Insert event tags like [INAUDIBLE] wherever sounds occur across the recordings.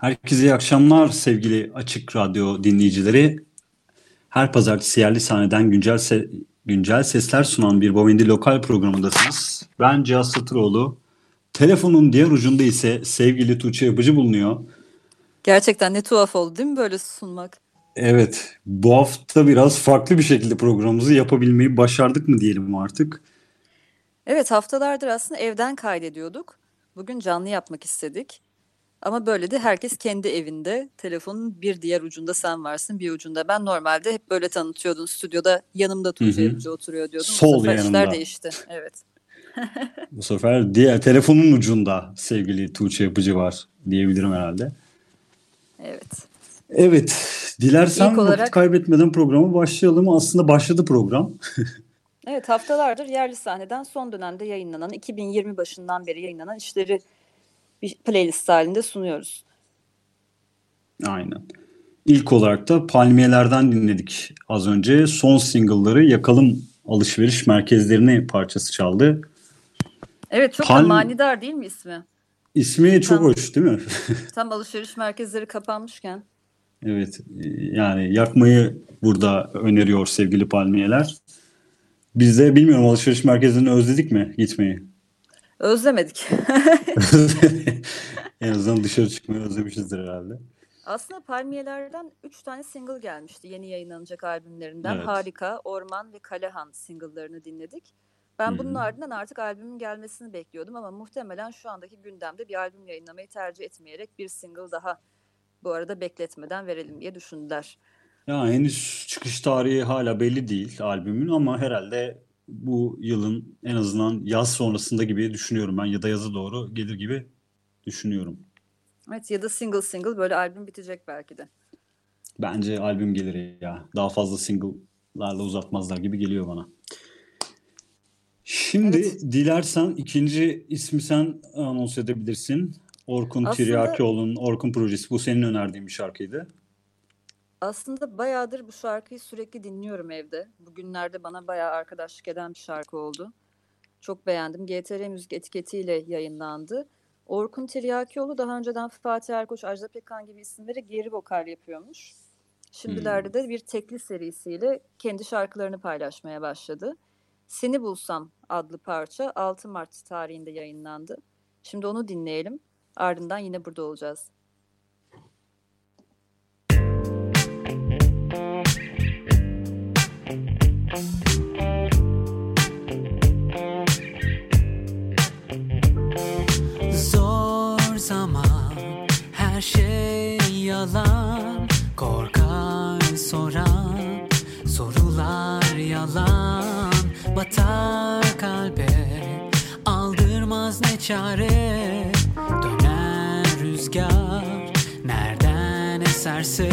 Herkese iyi akşamlar sevgili Açık Radyo dinleyicileri. Her pazartesi yerli sahneden güncel se güncel sesler sunan bir Bovendi lokal programındasınız. Ben Cihaz Satıroğlu. Telefonun diğer ucunda ise sevgili Tuğçe Yapıcı bulunuyor. Gerçekten ne tuhaf oldu değil mi böyle sunmak? Evet, bu hafta biraz farklı bir şekilde programımızı yapabilmeyi başardık mı diyelim artık. Evet haftalardır aslında evden kaydediyorduk. Bugün canlı yapmak istedik. Ama böyle de herkes kendi evinde. Telefonun bir diğer ucunda sen varsın, bir ucunda ben. Normalde hep böyle tanıtıyordun stüdyoda yanımda Tuğçe Yapıcı oturuyor diyordun. Sol Bu sefer yanımda. işler değişti. Evet. [LAUGHS] Bu sefer diğer telefonun ucunda sevgili Tuğçe Yapıcı var diyebilirim herhalde. Evet. Evet, dilersen İlk olarak- vakit kaybetmeden programa başlayalım. Aslında başladı program. Evet haftalardır yerli sahneden son dönemde yayınlanan 2020 başından beri yayınlanan işleri bir playlist halinde sunuyoruz. Aynen. İlk olarak da Palmiyeler'den dinledik az önce. Son single'ları Yakalım alışveriş merkezlerine parçası çaldı. Evet çok Palm- da manidar değil mi ismi? İsmi çok Tamam. hoş değil mi? [LAUGHS] Tam alışveriş merkezleri kapanmışken. evet. e, Yani yakmayı burada öneriyor sevgili Palmiyeler. Biz de bilmiyorum alışveriş merkezlerini özledik mi gitmeyi? Özlemedik. [LAUGHS] [LAUGHS] en azından dışarı çıkmayı özlemişizdir herhalde. Aslında Palmiyeler'den 3 tane single gelmişti yeni yayınlanacak albümlerinden. Evet. Harika, Orman ve Kalehan single'larını dinledik. Ben bunun hı. ardından artık albümün gelmesini bekliyordum ama muhtemelen şu andaki gündemde bir albüm yayınlamayı tercih etmeyerek bir single daha bu arada bekletmeden verelim diye düşündüler. Ya henüz çıkış tarihi hala belli değil albümün ama herhalde bu yılın en azından yaz sonrasında gibi düşünüyorum ben ya da yaza doğru gelir gibi düşünüyorum. Evet ya da single single böyle albüm bitecek belki de. Bence albüm gelir ya. Daha fazla single'larla uzatmazlar gibi geliyor bana. Şimdi Evet. dilersen ikinci ismi sen anons edebilirsin. Orkun Aslında- Tiryakioğlu'nun Orkun projesi. Bu senin önerdiğin bir şarkıydı. Aslında bayağıdır bu şarkıyı sürekli dinliyorum evde. Bugünlerde bana bayağı arkadaşlık eden bir şarkı oldu. Çok beğendim. GTR Müzik etiketiyle yayınlandı. Orkun Tiryakioğlu daha önceden Fatih Erkoç, Ajda Pekkan gibi isimlere geri vokal yapıyormuş. Şimdilerde de bir tekli serisiyle kendi şarkılarını paylaşmaya başladı. Seni Bulsam adlı parça 6 Mart tarihinde yayınlandı. Şimdi onu dinleyelim. Ardından yine burada olacağız. Yalan Korkar soran sorular yalan Batar kalbe. Aldırmaz ne çare Döner rüzgar. Nereden eserse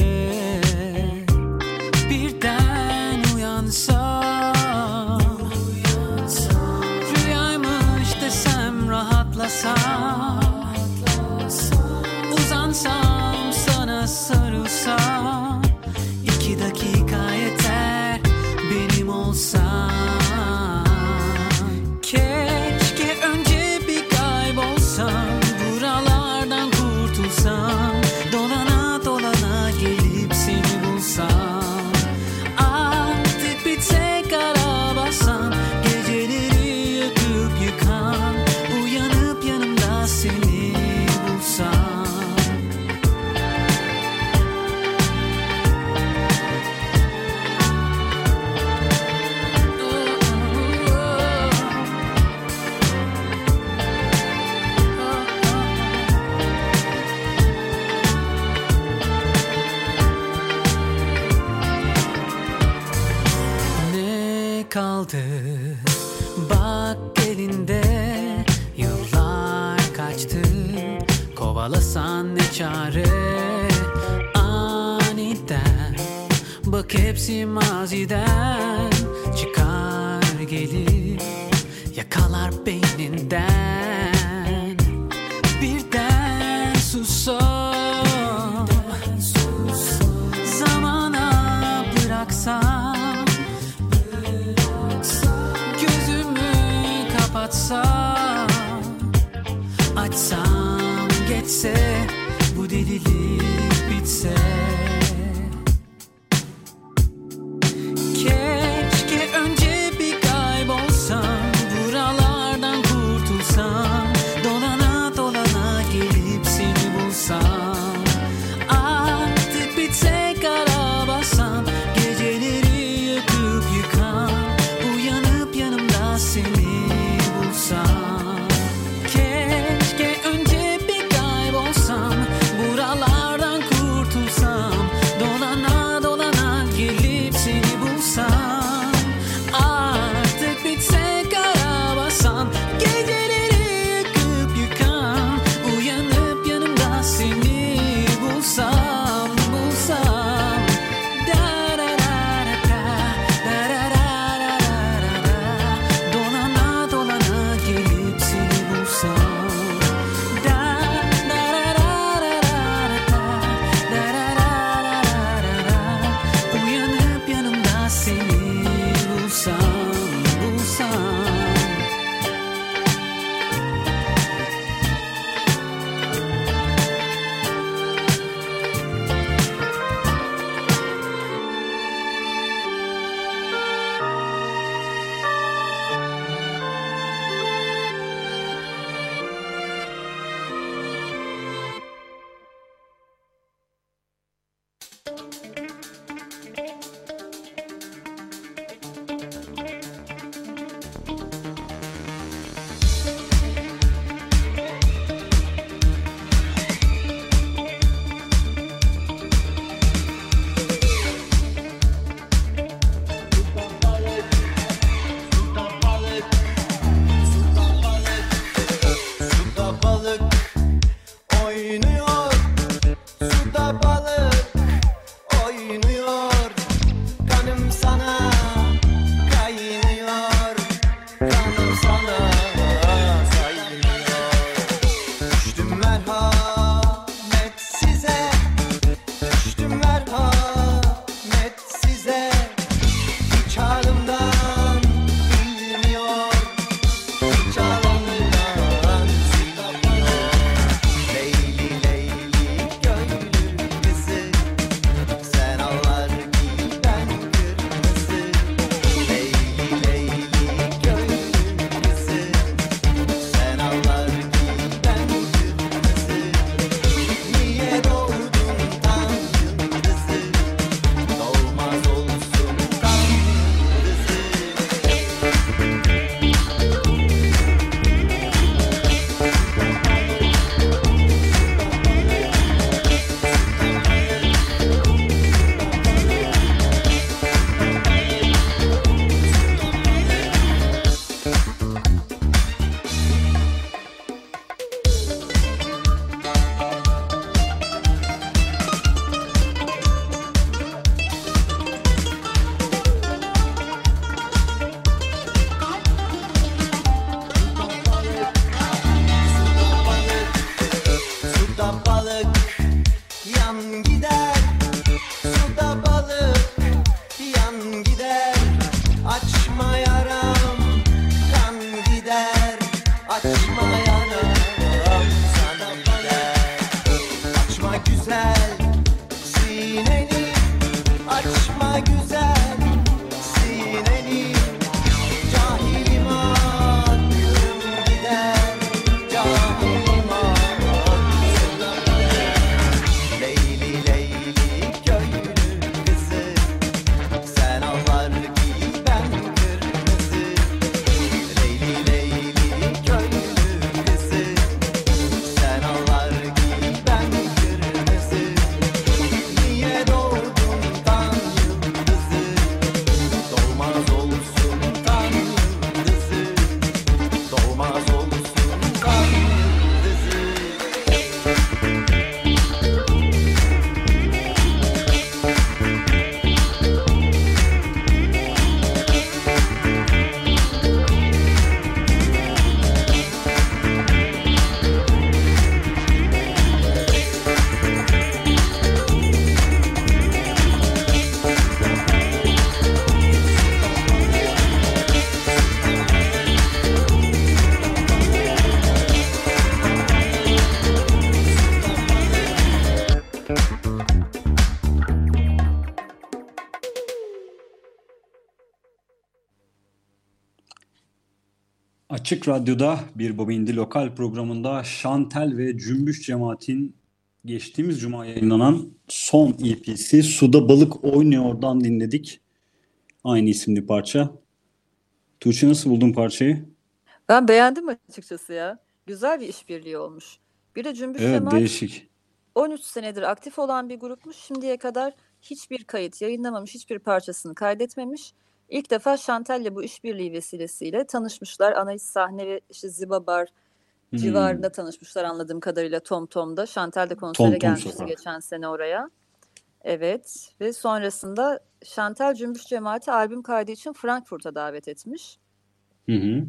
Birden uyansam Rüyaymış desem rahatlasam Uzansam sana sarılsam Açık Radyo'da bir Bobindi Lokal programında Şantel ve Cümbüş Cemaat'in geçtiğimiz cuma yayınlanan son EP'si Suda Balık Oynuyor'dan dinledik. Aynı isimli parça. Tuğçe nasıl buldun parçayı? Ben beğendim açıkçası ya. Güzel bir işbirliği olmuş. Bir de Cümbüş Evet Cemaat değişik. 13 senedir aktif olan bir grupmuş. Şimdiye kadar hiçbir kayıt yayınlamamış, hiçbir parçasını kaydetmemiş. İlk defa Şantel'le bu işbirliği vesilesiyle tanışmışlar. Anais sahne ve işte Ziba Bar Hmm. civarında tanışmışlar anladığım kadarıyla Tom Tom'da. Şantel de konsere Tom Tom gelmişti Sokak. geçen sene oraya. Evet ve sonrasında Şantel Cümbüş Cemaati albüm kaydı için Frankfurt'a davet etmiş. Hı hı.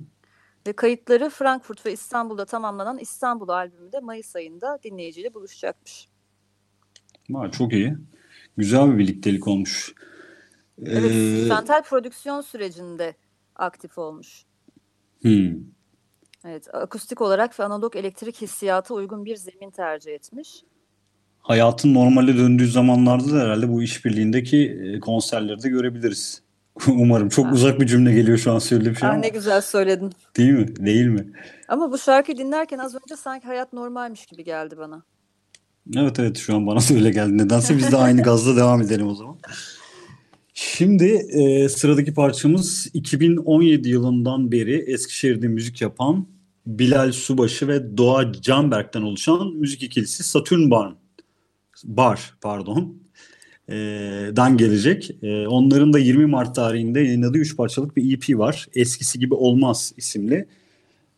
Ve kayıtları Frankfurt ve İstanbul'da tamamlanan İstanbul albümü de Mayıs ayında dinleyiciyle buluşacakmış. Vay, çok iyi. Güzel bir birliktelik olmuş. Evet, Ee, Şantel prodüksiyon sürecinde aktif olmuş. hmm. Evet, akustik olarak ve analog elektrik hissiyatı uygun bir zemin tercih etmiş. Hayatın normale döndüğü zamanlarda da herhalde bu işbirliğindeki e, konserleri de görebiliriz. [LAUGHS] Umarım. Çok Ah. uzak bir cümle geliyor şu an söylediğim şey Ah ama ne güzel söyledin. değil mi? Değil mi? Ama bu şarkıyı dinlerken az önce sanki hayat normalmiş gibi geldi bana. Evet evet şu an bana da öyle geldi. Nedense biz de aynı [LAUGHS] gazla devam edelim o zaman. Şimdi e, sıradaki parçamız 2017 yılından beri Eskişehir'de müzik yapan Bilal Subaşı ve Doğa Canberk'ten oluşan müzik ikilisi Saturn Barn. Bar pardon. E, dan gelecek. E, onların da 20 Mart tarihinde yayınladığı 3 parçalık bir EP var. Eskisi gibi olmaz isimli.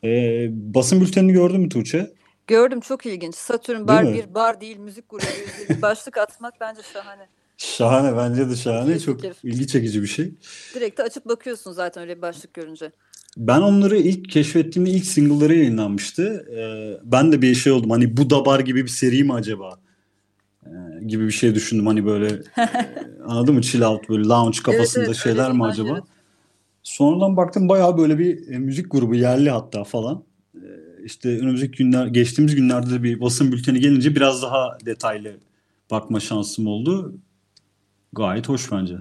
E, basın bültenini gördün mü Tuğçe? Gördüm çok ilginç. Satürn bar bir bar değil müzik grubu [LAUGHS] başlık atmak bence şahane. Şahane bence de şahane. Çok fikir. ilgi çekici bir şey. Direkt de açıp bakıyorsun zaten öyle bir başlık görünce. Ben onları ilk keşfettiğimde ilk single'ları yayınlanmıştı. Ee, ben de bir şey oldum. Hani bu da bar gibi bir seri mi acaba? Ee, gibi bir şey düşündüm. Hani böyle e, [LAUGHS] anladın mı? Chill out böyle lounge kafasında evet, şeyler öyle mi acaba? evet. Sonradan baktım bayağı böyle bir e, müzik grubu yerli hatta falan. Ee, işte önümüzdeki günler geçtiğimiz günlerde de bir basın bülteni gelince biraz daha detaylı bakma şansım oldu. Gayet hoş bence.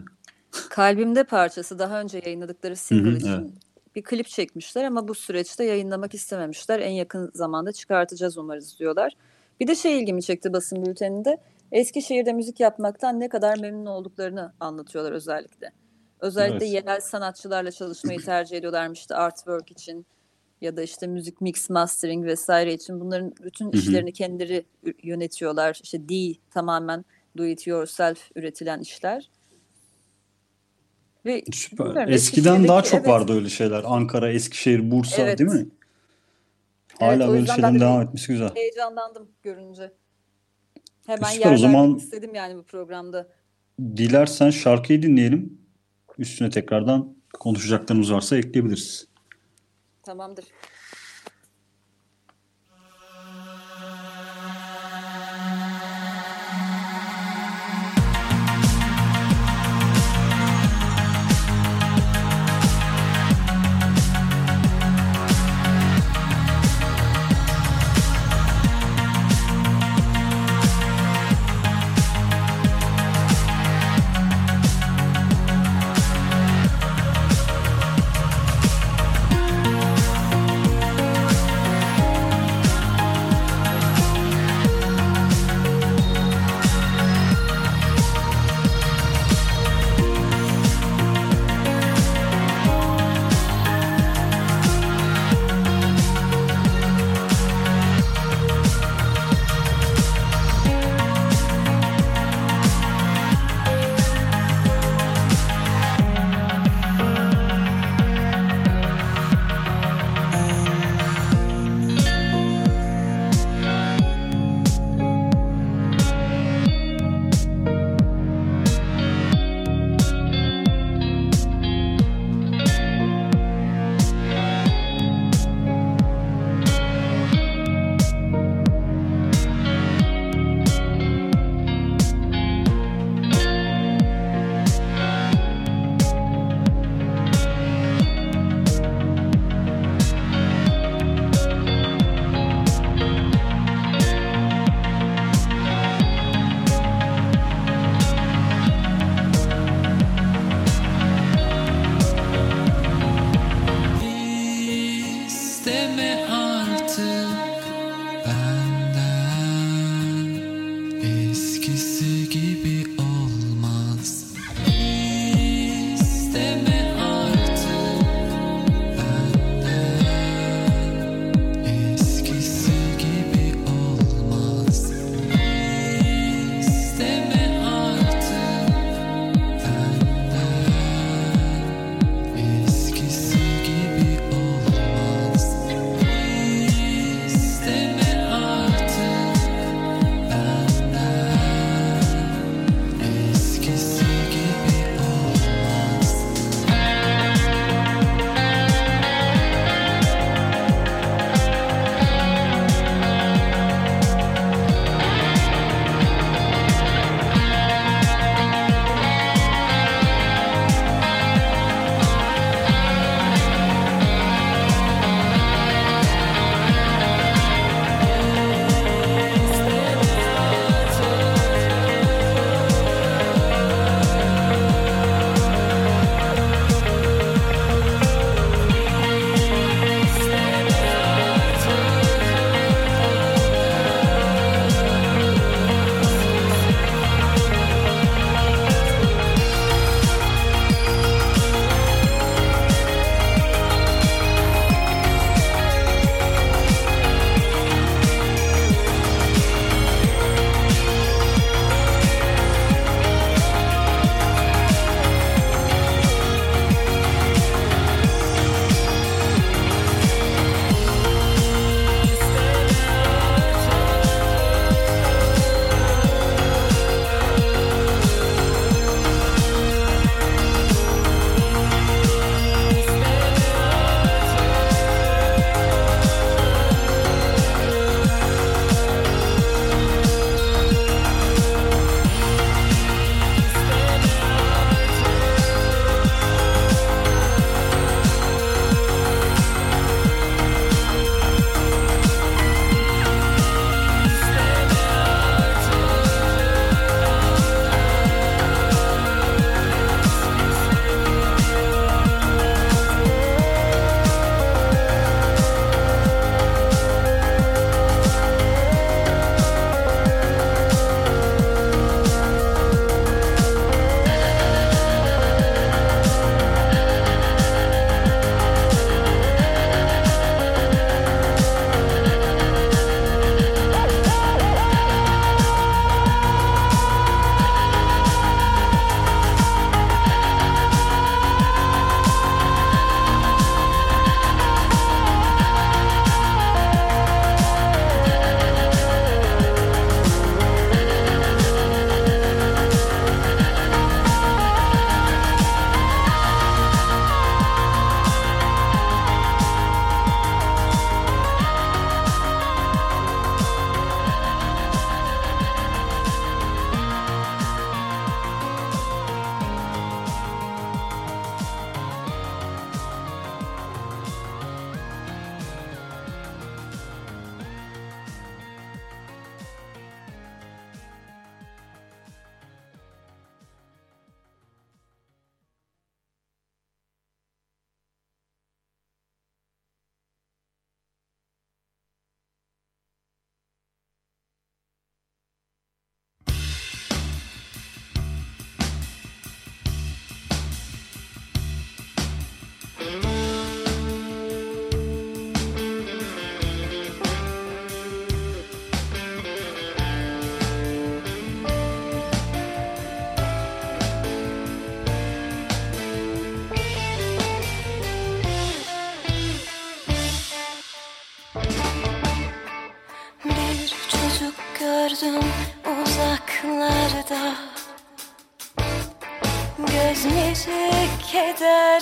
Kalbimde parçası daha önce yayınladıkları single için evet. bir klip çekmişler ama bu süreçte yayınlamak istememişler. En yakın zamanda çıkartacağız umarız diyorlar. Bir de şey ilgimi çekti basın bülteninde. Eskişehir'de müzik yapmaktan ne kadar memnun olduklarını anlatıyorlar özellikle. Özellikle Evet. yerel sanatçılarla çalışmayı tercih ediyorlarmış işte artwork için ya da işte müzik mix mastering vesaire için bunların bütün işlerini kendileri yönetiyorlar. İşte D tamamen do it yourself üretilen işler. Ve Süper. Eskiden daha çok evet. vardı öyle şeyler. Ankara, Eskişehir, Bursa Evet. değil mi? Hala Evet, o böyle şeylerin devam etmesi güzel. heyecanlandım görünce. Hemen Süper, o yer zaman- vermek istedim yani bu programda. Dilersen şarkıyı dinleyelim. Üstüne tekrardan konuşacaklarımız varsa ekleyebiliriz. Tamamdır.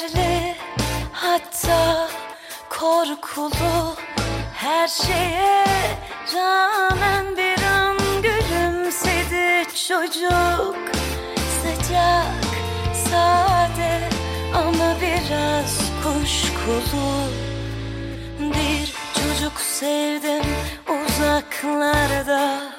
Kederli hatta korkulu Her şeye rağmen bir an gülümsedi çocuk. Sıcak, sade ama biraz kuşkulu. Bir çocuk sevdim uzaklarda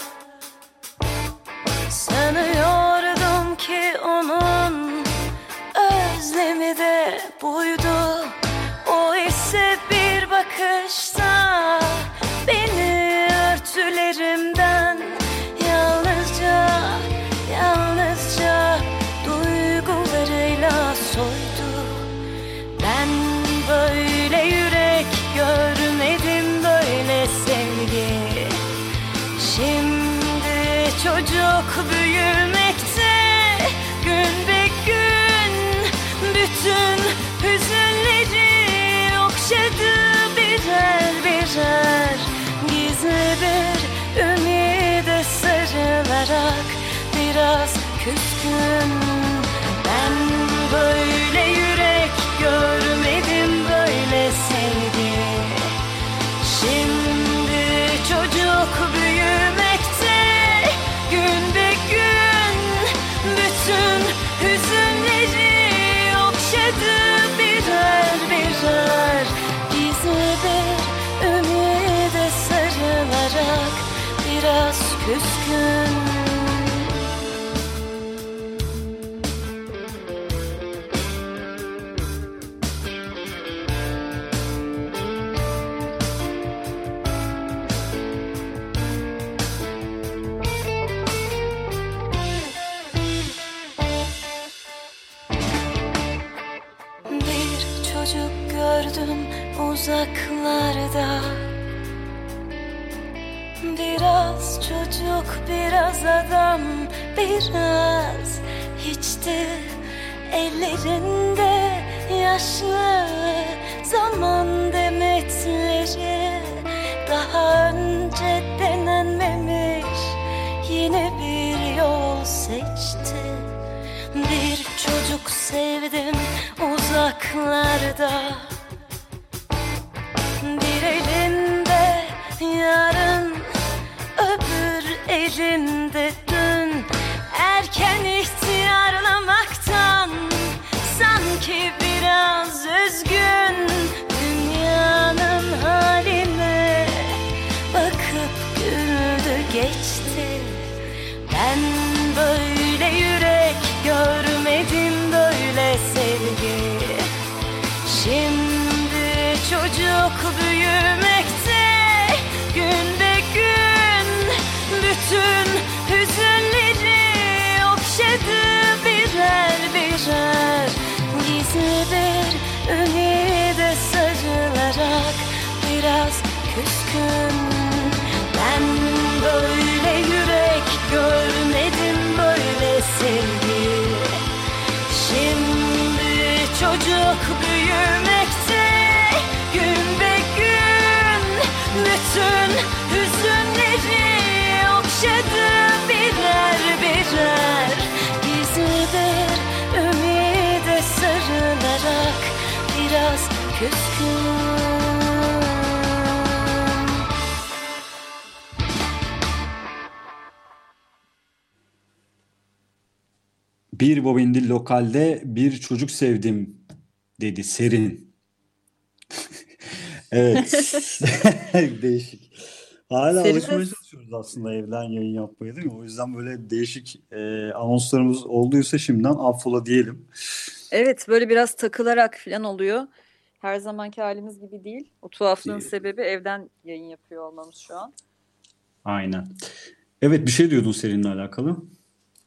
biraz çocuk biraz adam biraz hiçti. Ellerinde yaşlı zaman demetleri. Daha önce denenmemiş yine bir yol seçti. Bir çocuk sevdim uzaklarda gecinde Bir bobindi lokalde bir çocuk sevdim dedi Serin. [LAUGHS] evet. [LAUGHS] Değişik. Hala Serin alışmaya çalışıyoruz aslında evden yayın yapmaya değil mi? O yüzden böyle değişik e, anonslarımız olduysa şimdiden affola diyelim. Evet böyle biraz takılarak falan oluyor. Her zamanki halimiz gibi değil. O tuhaflığın sebebi evden yayın yapıyor olmamız şu an. Aynen. Evet bir şey diyordun Serin'le alakalı.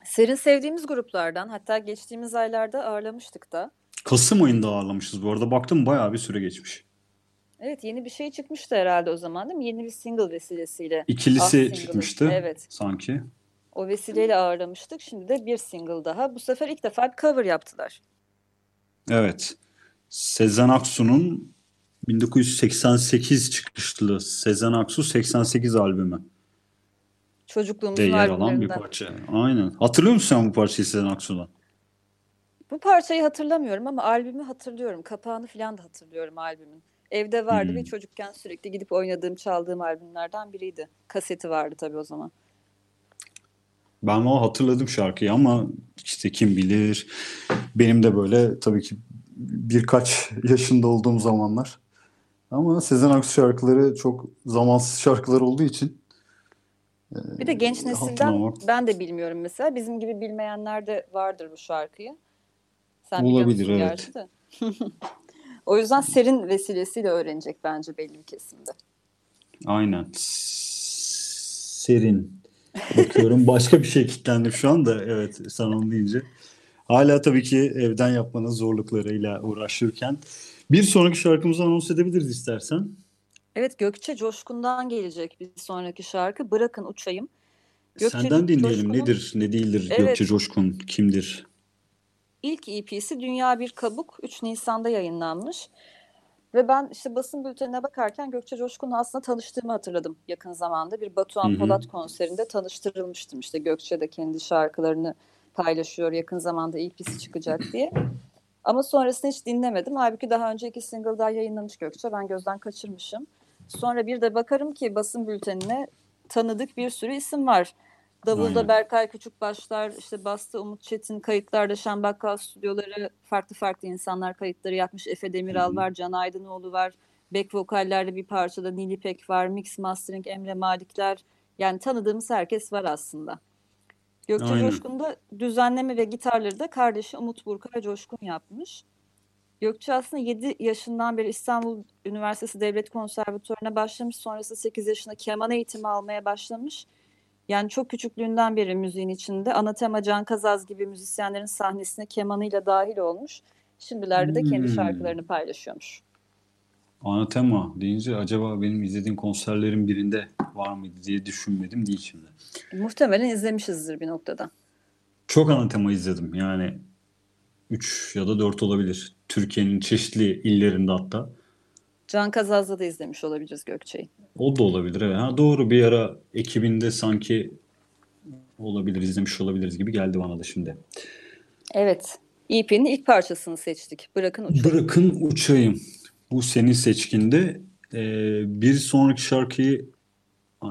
Serin sevdiğimiz gruplardan hatta geçtiğimiz aylarda ağırlamıştık da. Kasım ayında ağırlamışız bu arada. Baktım bayağı bir süre geçmiş. Evet yeni bir şey çıkmıştı herhalde o zaman değil mi? Yeni bir single vesilesiyle. İkilisi Ah çıkmıştı Evet. sanki. O vesileyle ağırlamıştık. Şimdi de bir single daha. Bu sefer ilk defa bir cover yaptılar. Evet. Sezen Aksu'nun 1988 çıkışlı Sezen Aksu 88 albümü Çocukluğumuzun yer alan bir parça. Aynen. Hatırlıyor musun sen bu parçayı Sezen Aksu'dan? Bu parçayı hatırlamıyorum ama albümü hatırlıyorum. Kapağını falan da hatırlıyorum albümün. Evde vardı Hmm. ve çocukken sürekli gidip oynadığım, çaldığım albümlerden biriydi. Kaseti vardı tabii o zaman. Ben o hatırladım şarkıyı ama işte kim bilir. Benim de böyle tabii ki birkaç yaşında olduğum zamanlar. Ama Sezen Aksu şarkıları çok zamansız şarkılar olduğu için Bir de genç nesilden ben de bilmiyorum mesela. Bizim gibi bilmeyenler de vardır bu şarkıyı. Sen Olabilir, evet. [LAUGHS] O yüzden serin vesilesiyle öğrenecek bence belli bir kesimde. Aynen. Serin. Bakıyorum başka bir şey kilitlendim şu anda. Evet sen onu deyince. Hala tabii ki evden yapmanın zorluklarıyla uğraşırken. Bir sonraki şarkımızı anons edebiliriz istersen. Evet Gökçe Coşkun'dan gelecek bir sonraki şarkı. Bırakın Uçayım. Gökçe Senden dinleyelim. Coşkun'un Nedir, ne değildir Evet. Gökçe Coşkun? Kimdir? ilk EP'si Dünya Bir Kabuk 3 Nisan'da yayınlanmış. Ve ben işte basın bültenine bakarken Gökçe Coşkun'la aslında tanıştığımı hatırladım yakın zamanda. Bir Batuhan hı. Polat konserinde tanıştırılmıştım. İşte Gökçe de kendi şarkılarını paylaşıyor yakın zamanda EP'si çıkacak diye. Ama sonrasını hiç dinlemedim. Halbuki daha önce iki single daha yayınlamış Gökçe. Ben gözden kaçırmışım. Sonra bir de bakarım ki basın bültenine tanıdık bir sürü isim var. Davulda Aynen. Berkay Küçükbaşlar, işte Basta Umut Çetin, kayıtlarda Şen Bakkal stüdyoları, farklı farklı insanlar kayıtları yapmış. Efe Demiral var, Can Aydınoğlu var. Back vokallerde bir parçada Nilipek var, mix mastering Emre Malikler. Yani tanıdığımız herkes var aslında. Gökçe Aynen. Coşkun da düzenleme ve gitarları da kardeşi Umut Burkay Coşkun yapmış. Gökçe aslında 7 yaşından beri İstanbul Üniversitesi Devlet Konservatuvarı'na başlamış. Sonrasında 8 yaşında keman eğitimi almaya başlamış. Yani çok küçüklüğünden beri müziğin içinde. Anatema Can Kazaz gibi müzisyenlerin sahnesine kemanıyla dahil olmuş. Şimdilerde de kendi Hmm. şarkılarını paylaşıyormuş. Anatema deyince acaba benim izlediğim konserlerin birinde var mıydı diye düşünmedim değil şimdi. Muhtemelen izlemişizdir bir noktada. Çok Anatema izledim. Yani 3 ya da 4 olabilir. Türkiye'nin çeşitli illerinde hatta. Can Kazaz'da da izlemiş olabiliriz Gökçe'yi. O da olabilir. Evet. Ha, doğru bir ara ekibinde sanki olabilir, izlemiş olabiliriz gibi geldi bana da şimdi. Evet. EP'nin ilk parçasını seçtik. Bırakın uçayım. Bırakın uçayım. Bu senin seçkinde. Ee, bir sonraki şarkıyı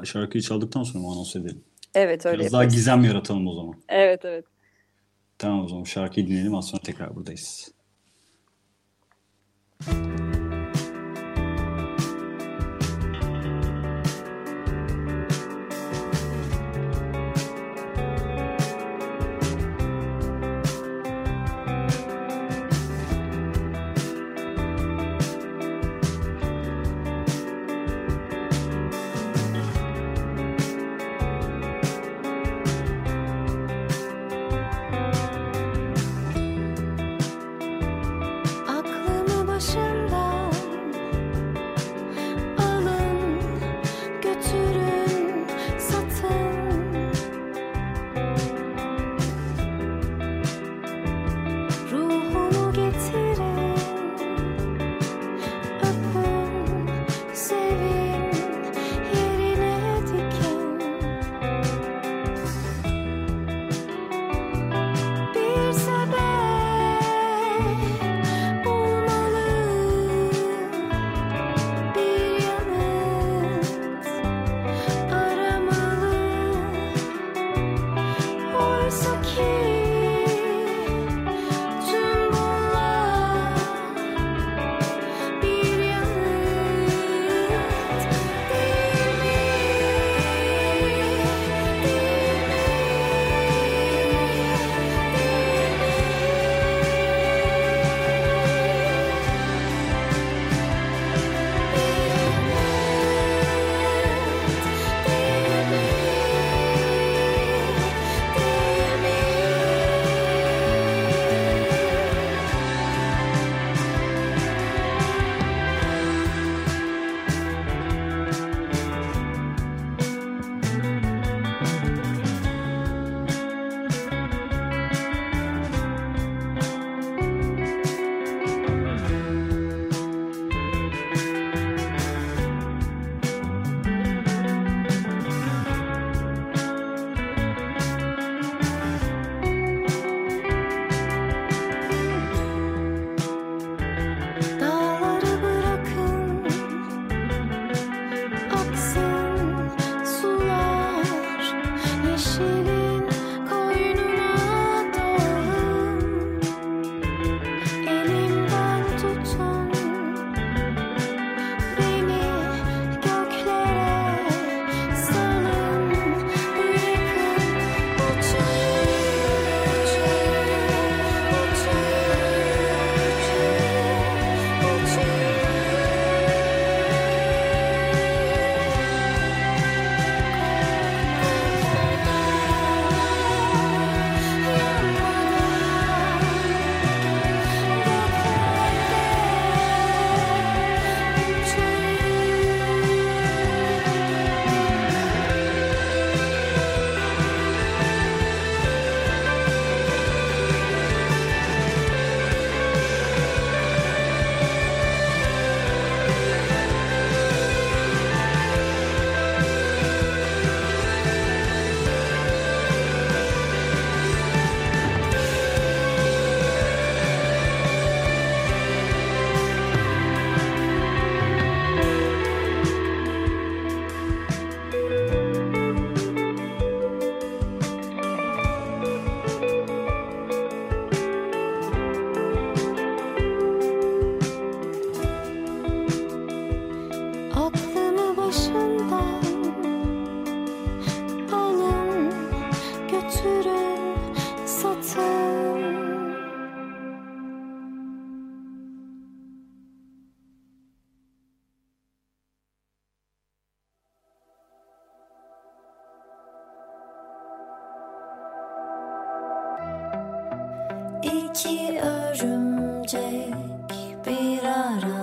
şarkıyı çaldıktan sonra mı anons edelim? Evet öyle Biraz daha yaparız. gizem yaratalım o zaman. Evet evet. Tamam o zaman şarkıyı dinleyelim az sonra tekrar buradayız. Aklımı İki örümcek bir arada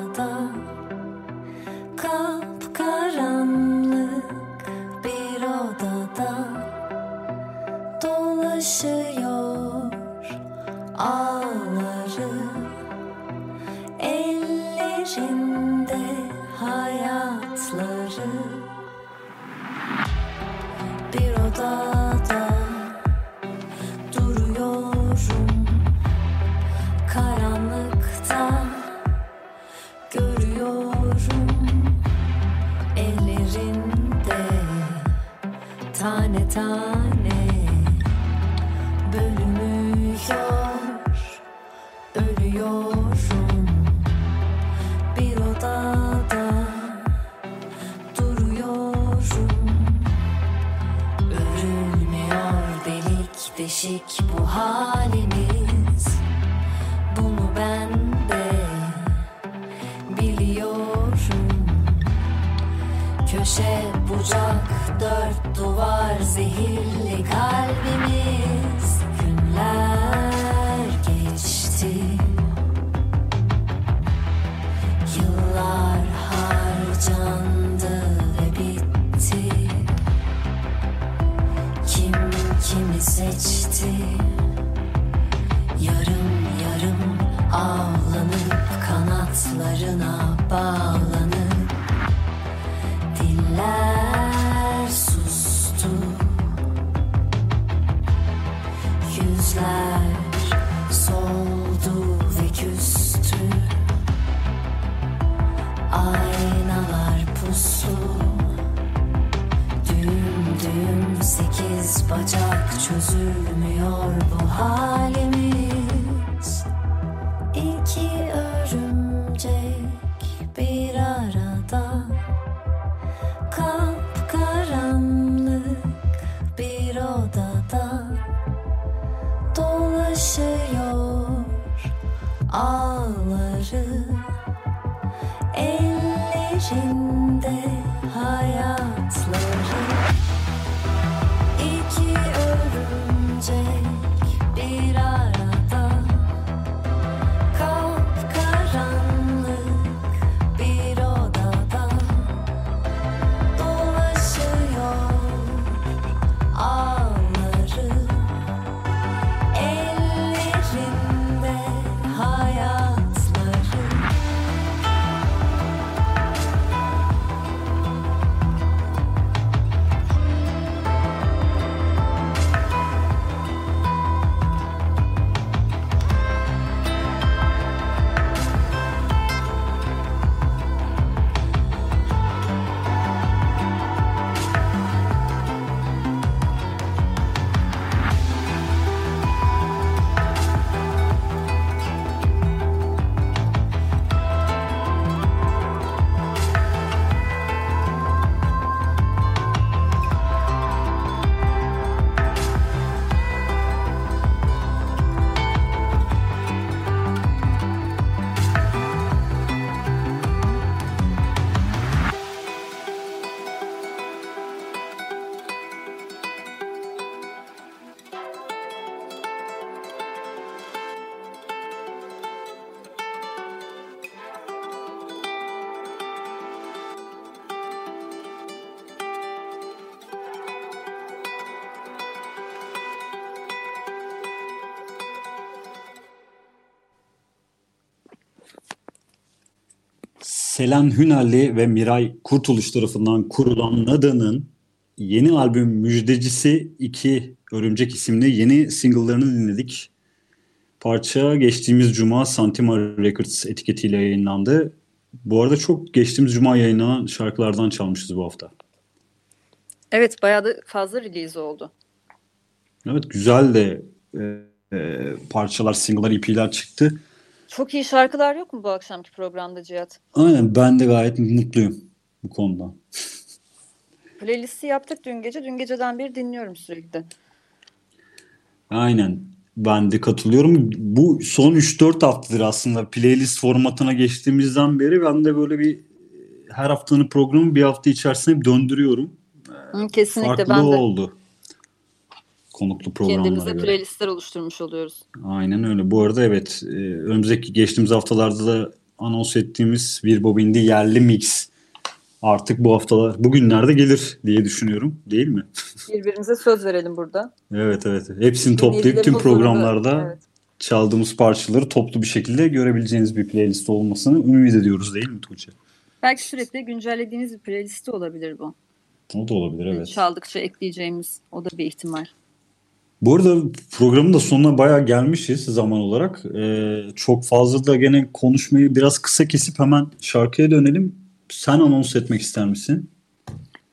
Selen Hünalli ve Miray Kurtuluş tarafından kurulan Nada'nın yeni albüm Müjdecisi 2 Örümcek isimli yeni single'larını dinledik. Parça geçtiğimiz cuma Santima Records etiketiyle yayınlandı. Bu arada çok geçtiğimiz cuma yayınlanan şarkılardan çalmışız bu hafta. Evet bayağı da fazla release oldu. Evet güzel de e, e, parçalar, single'lar, EP'ler çıktı. Çok iyi şarkılar yok mu bu akşamki programda Cihat? Aynen ben de gayet mutluyum bu konuda. [LAUGHS] Playlisti yaptık dün gece. Dün geceden beri dinliyorum sürekli. Aynen. Ben de katılıyorum. Bu son 3-4 haftadır aslında playlist formatına geçtiğimizden beri ben de böyle bir her haftanın programı bir hafta içerisinde bir döndürüyorum. Kesinlikle Farklı ben de. oldu. Konuklu programlara Kendimize göre. playlistler oluşturmuş oluyoruz. Aynen öyle. Bu arada evet e, önümüzdeki geçtiğimiz haftalarda da anons ettiğimiz bir Bobindi yerli mix artık bu haftalar bugünlerde gelir diye düşünüyorum. Değil mi? [LAUGHS] Birbirimize söz verelim burada. Evet evet. Hepsini toplayıp tüm programlarda. Evet. çaldığımız parçaları toplu bir şekilde görebileceğiniz bir playlist olmasını ümit ediyoruz değil mi Tuğçe? Belki sürekli güncellediğiniz bir playlisti olabilir bu. O da olabilir evet. Çaldıkça ekleyeceğimiz o da bir ihtimal. Bu arada programın da sonuna bayağı gelmişiz zaman olarak. Ee, çok fazla da gene konuşmayı biraz kısa kesip hemen şarkıya dönelim. Sen anons etmek ister misin?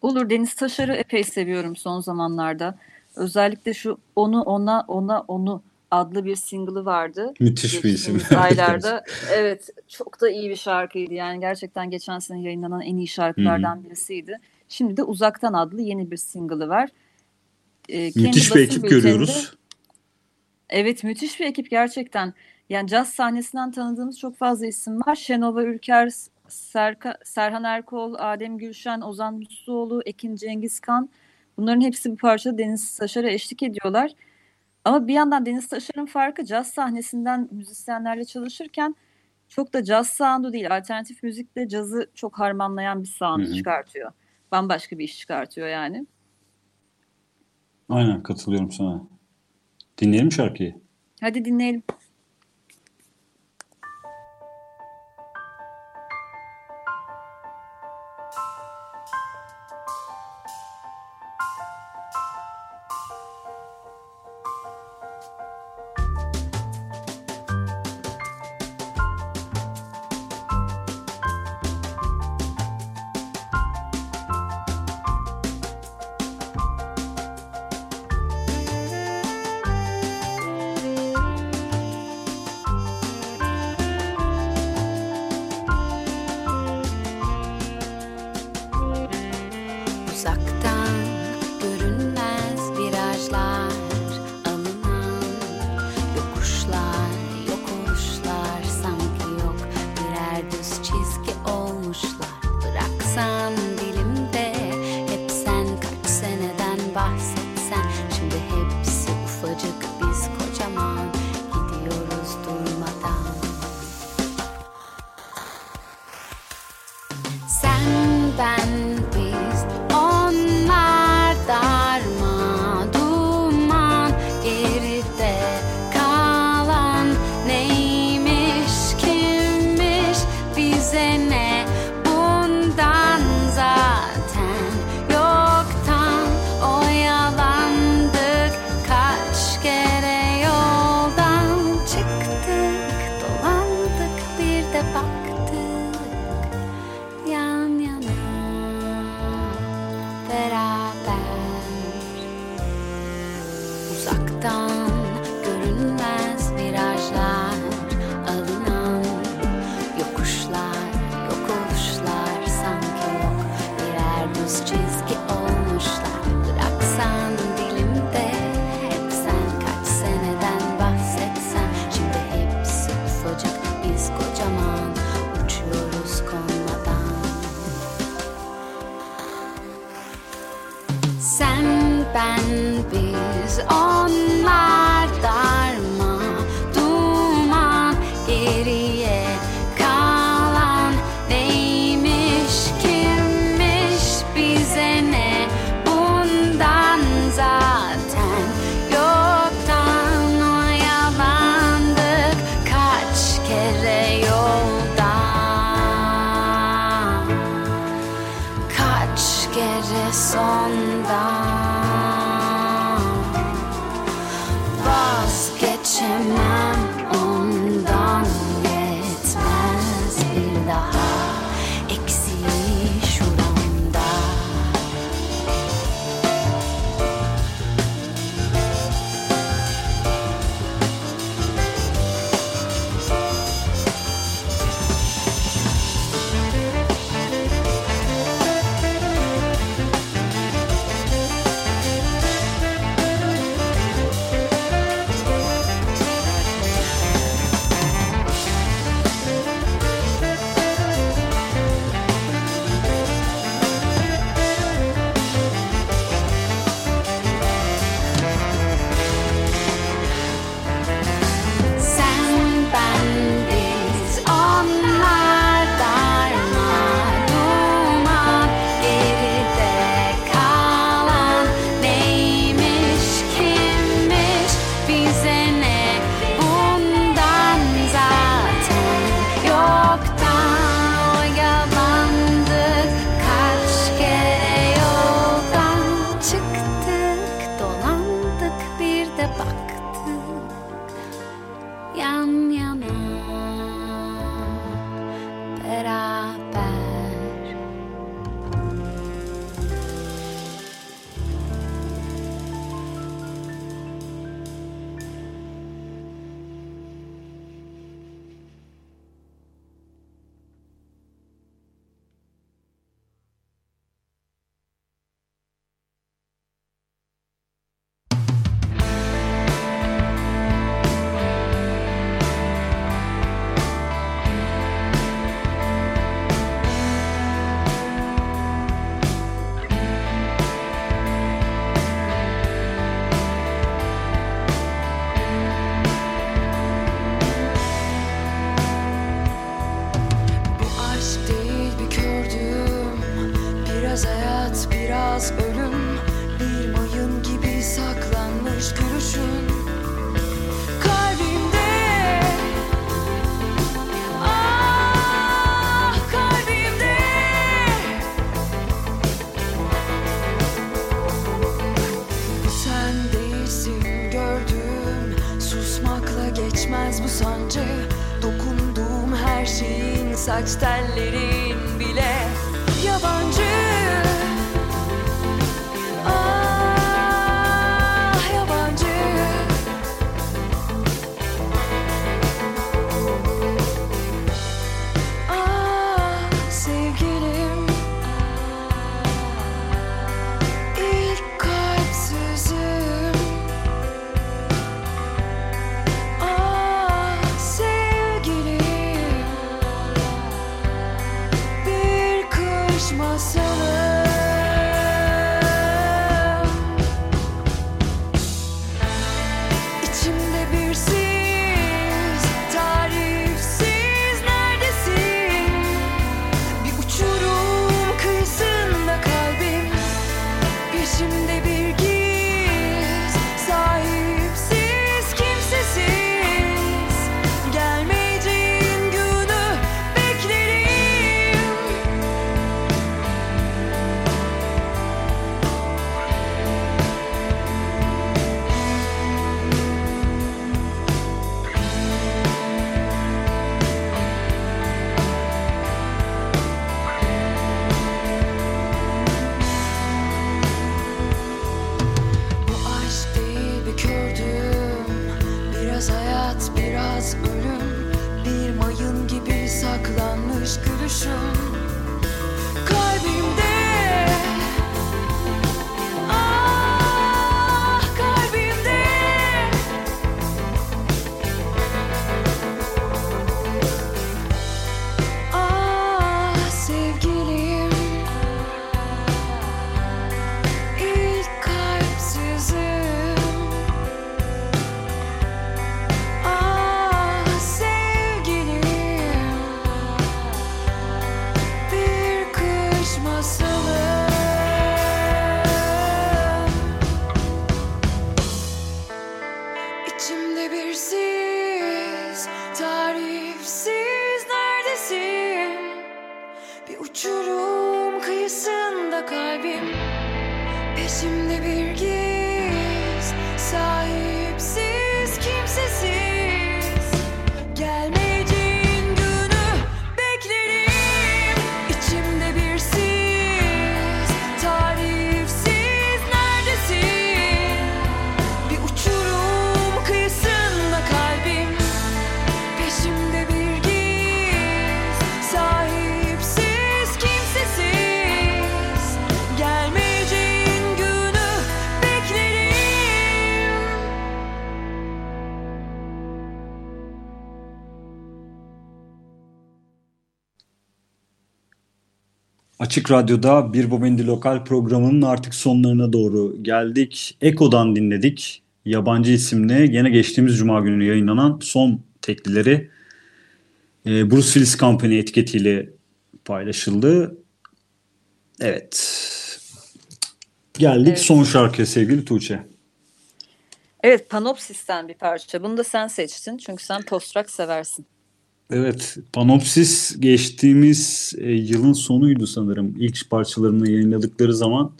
Olur Deniz Taşar'ı epey seviyorum son zamanlarda. Özellikle şu Onu Ona Ona Onu adlı bir single'ı vardı. Müthiş bir isim. [LAUGHS] Aylarda. evet çok da iyi bir şarkıydı. Yani gerçekten geçen sene yayınlanan en iyi şarkılardan birisiydi. Şimdi de Uzaktan adlı yeni bir single'ı var. Kendi Müthiş bir ekip görüyoruz. Evet müthiş bir ekip gerçekten. Yani caz sahnesinden tanıdığımız çok fazla isim var. Şenova Ülker, Serka, Serhan Erkol, Adem Gülşen, Ozan Musluoğlu, Ekin Cengizkan. Bunların hepsi bu parçada Deniz Taşar'a eşlik ediyorlar. Ama bir yandan Deniz Taşar'ın farkı caz sahnesinden müzisyenlerle çalışırken çok da caz sound'u değil, alternatif müzikle cazı çok harmanlayan bir sound çıkartıyor. Bambaşka bir iş çıkartıyor yani. Aynen katılıyorum sana. Dinleyelim şarkıyı. Hadi dinleyelim. sun. Açık Radyo'da Bir Bobendi Lokal programının artık sonlarına doğru geldik. Eko'dan dinledik. Yabancı isimli gene geçtiğimiz Cuma günü yayınlanan son teklileri e, Bruce Willis Company etiketiyle paylaşıldı. Evet. Geldik Evet. son şarkıya sevgili Tuğçe. Evet Panopsis'ten bir parça. Bunu da sen seçtin çünkü sen post-rock seversin. Evet, Panopsis geçtiğimiz e, yılın sonuydu sanırım. İlk parçalarını yayınladıkları zaman.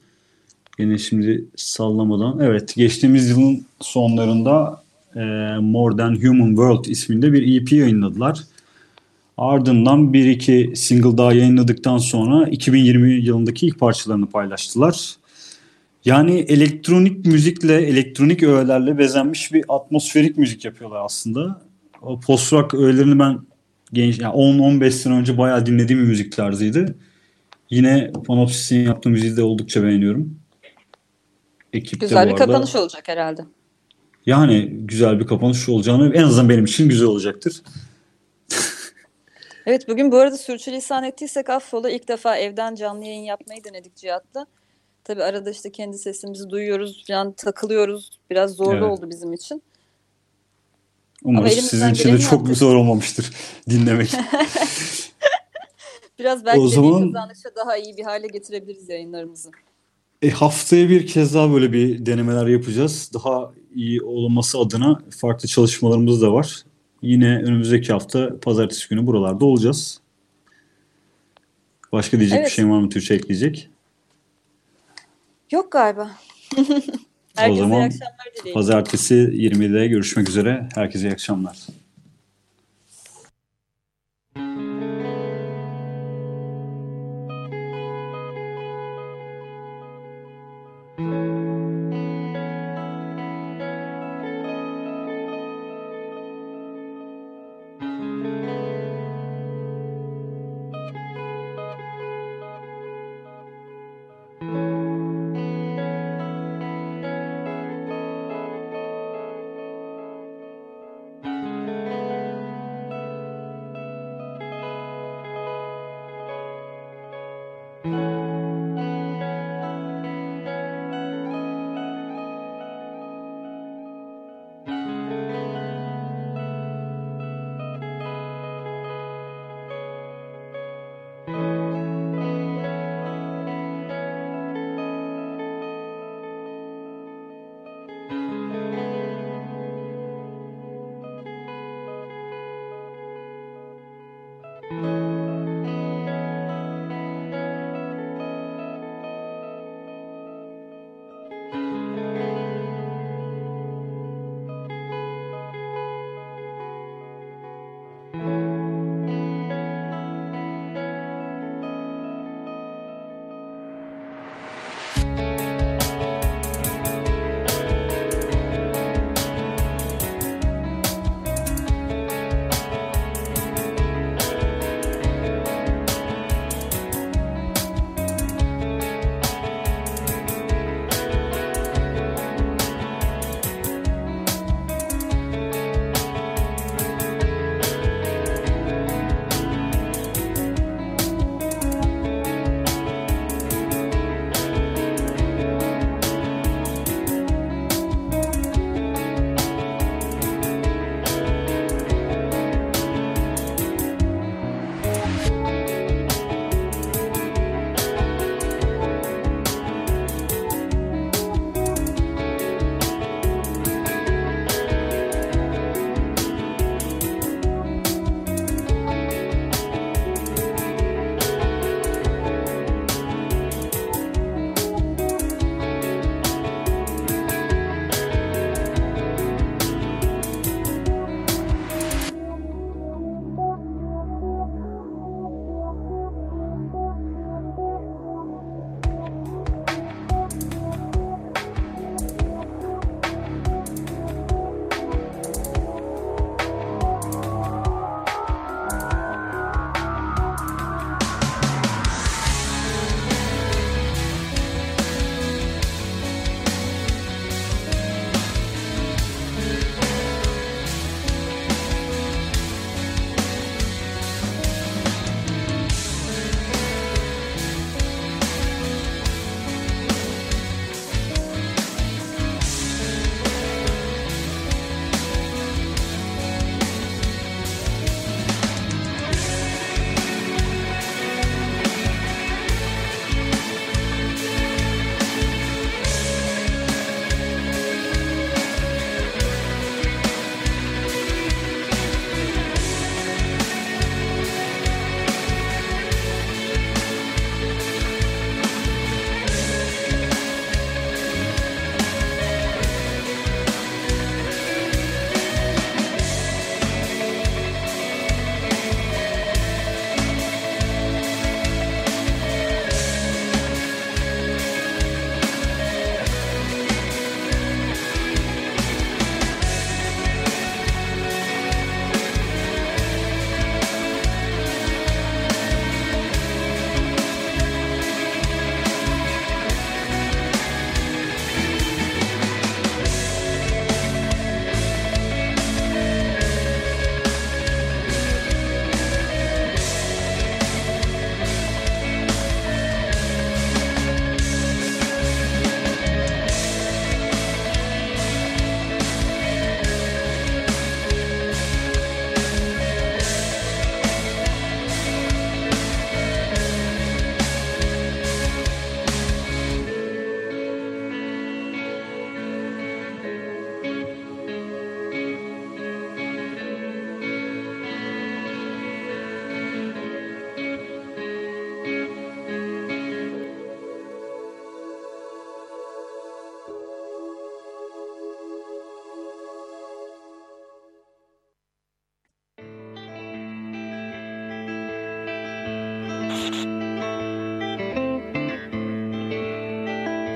Yine şimdi sallamadan. Evet, geçtiğimiz yılın sonlarında e, More Than Human World isminde bir EP yayınladılar. Ardından bir iki single daha yayınladıktan sonra 2020 yılındaki ilk parçalarını paylaştılar. Yani elektronik müzikle, elektronik öğelerle bezenmiş bir atmosferik müzik yapıyorlar aslında. O post rock öğelerini ben genç yani 10-15 sene önce bayağı dinlediğim bir müzik tarzıydı. Yine Panopsis'in yaptığı müziği de oldukça beğeniyorum. Ekip Güzel bir kapanış olacak herhalde. Yani güzel bir kapanış olacağını en azından benim için güzel olacaktır. Evet bugün bu arada sürçülisan ettiysek affola ilk defa evden canlı yayın yapmayı denedik Cihat'la. Tabii arada işte kendi sesimizi duyuyoruz falan takılıyoruz. Biraz zorlu Evet. oldu bizim için. Elimizden sizin için de çok yaptık. zor olmamıştır [LAUGHS] dinlemek. [LAUGHS] Biraz belki O zaman- kazanışa daha iyi bir hale getirebiliriz yayınlarımızı. E, haftaya bir kez daha böyle bir denemeler yapacağız. Daha iyi olması adına farklı çalışmalarımız da var. Yine önümüzdeki hafta pazartesi günü buralarda olacağız. Başka diyecek Evet. bir şey var mı Tuğçe ekleyecek? Yok galiba. [LAUGHS] Herkese zaman iyi akşamlar dileyim. Pazartesi 20'de görüşmek üzere. Herkese iyi akşamlar.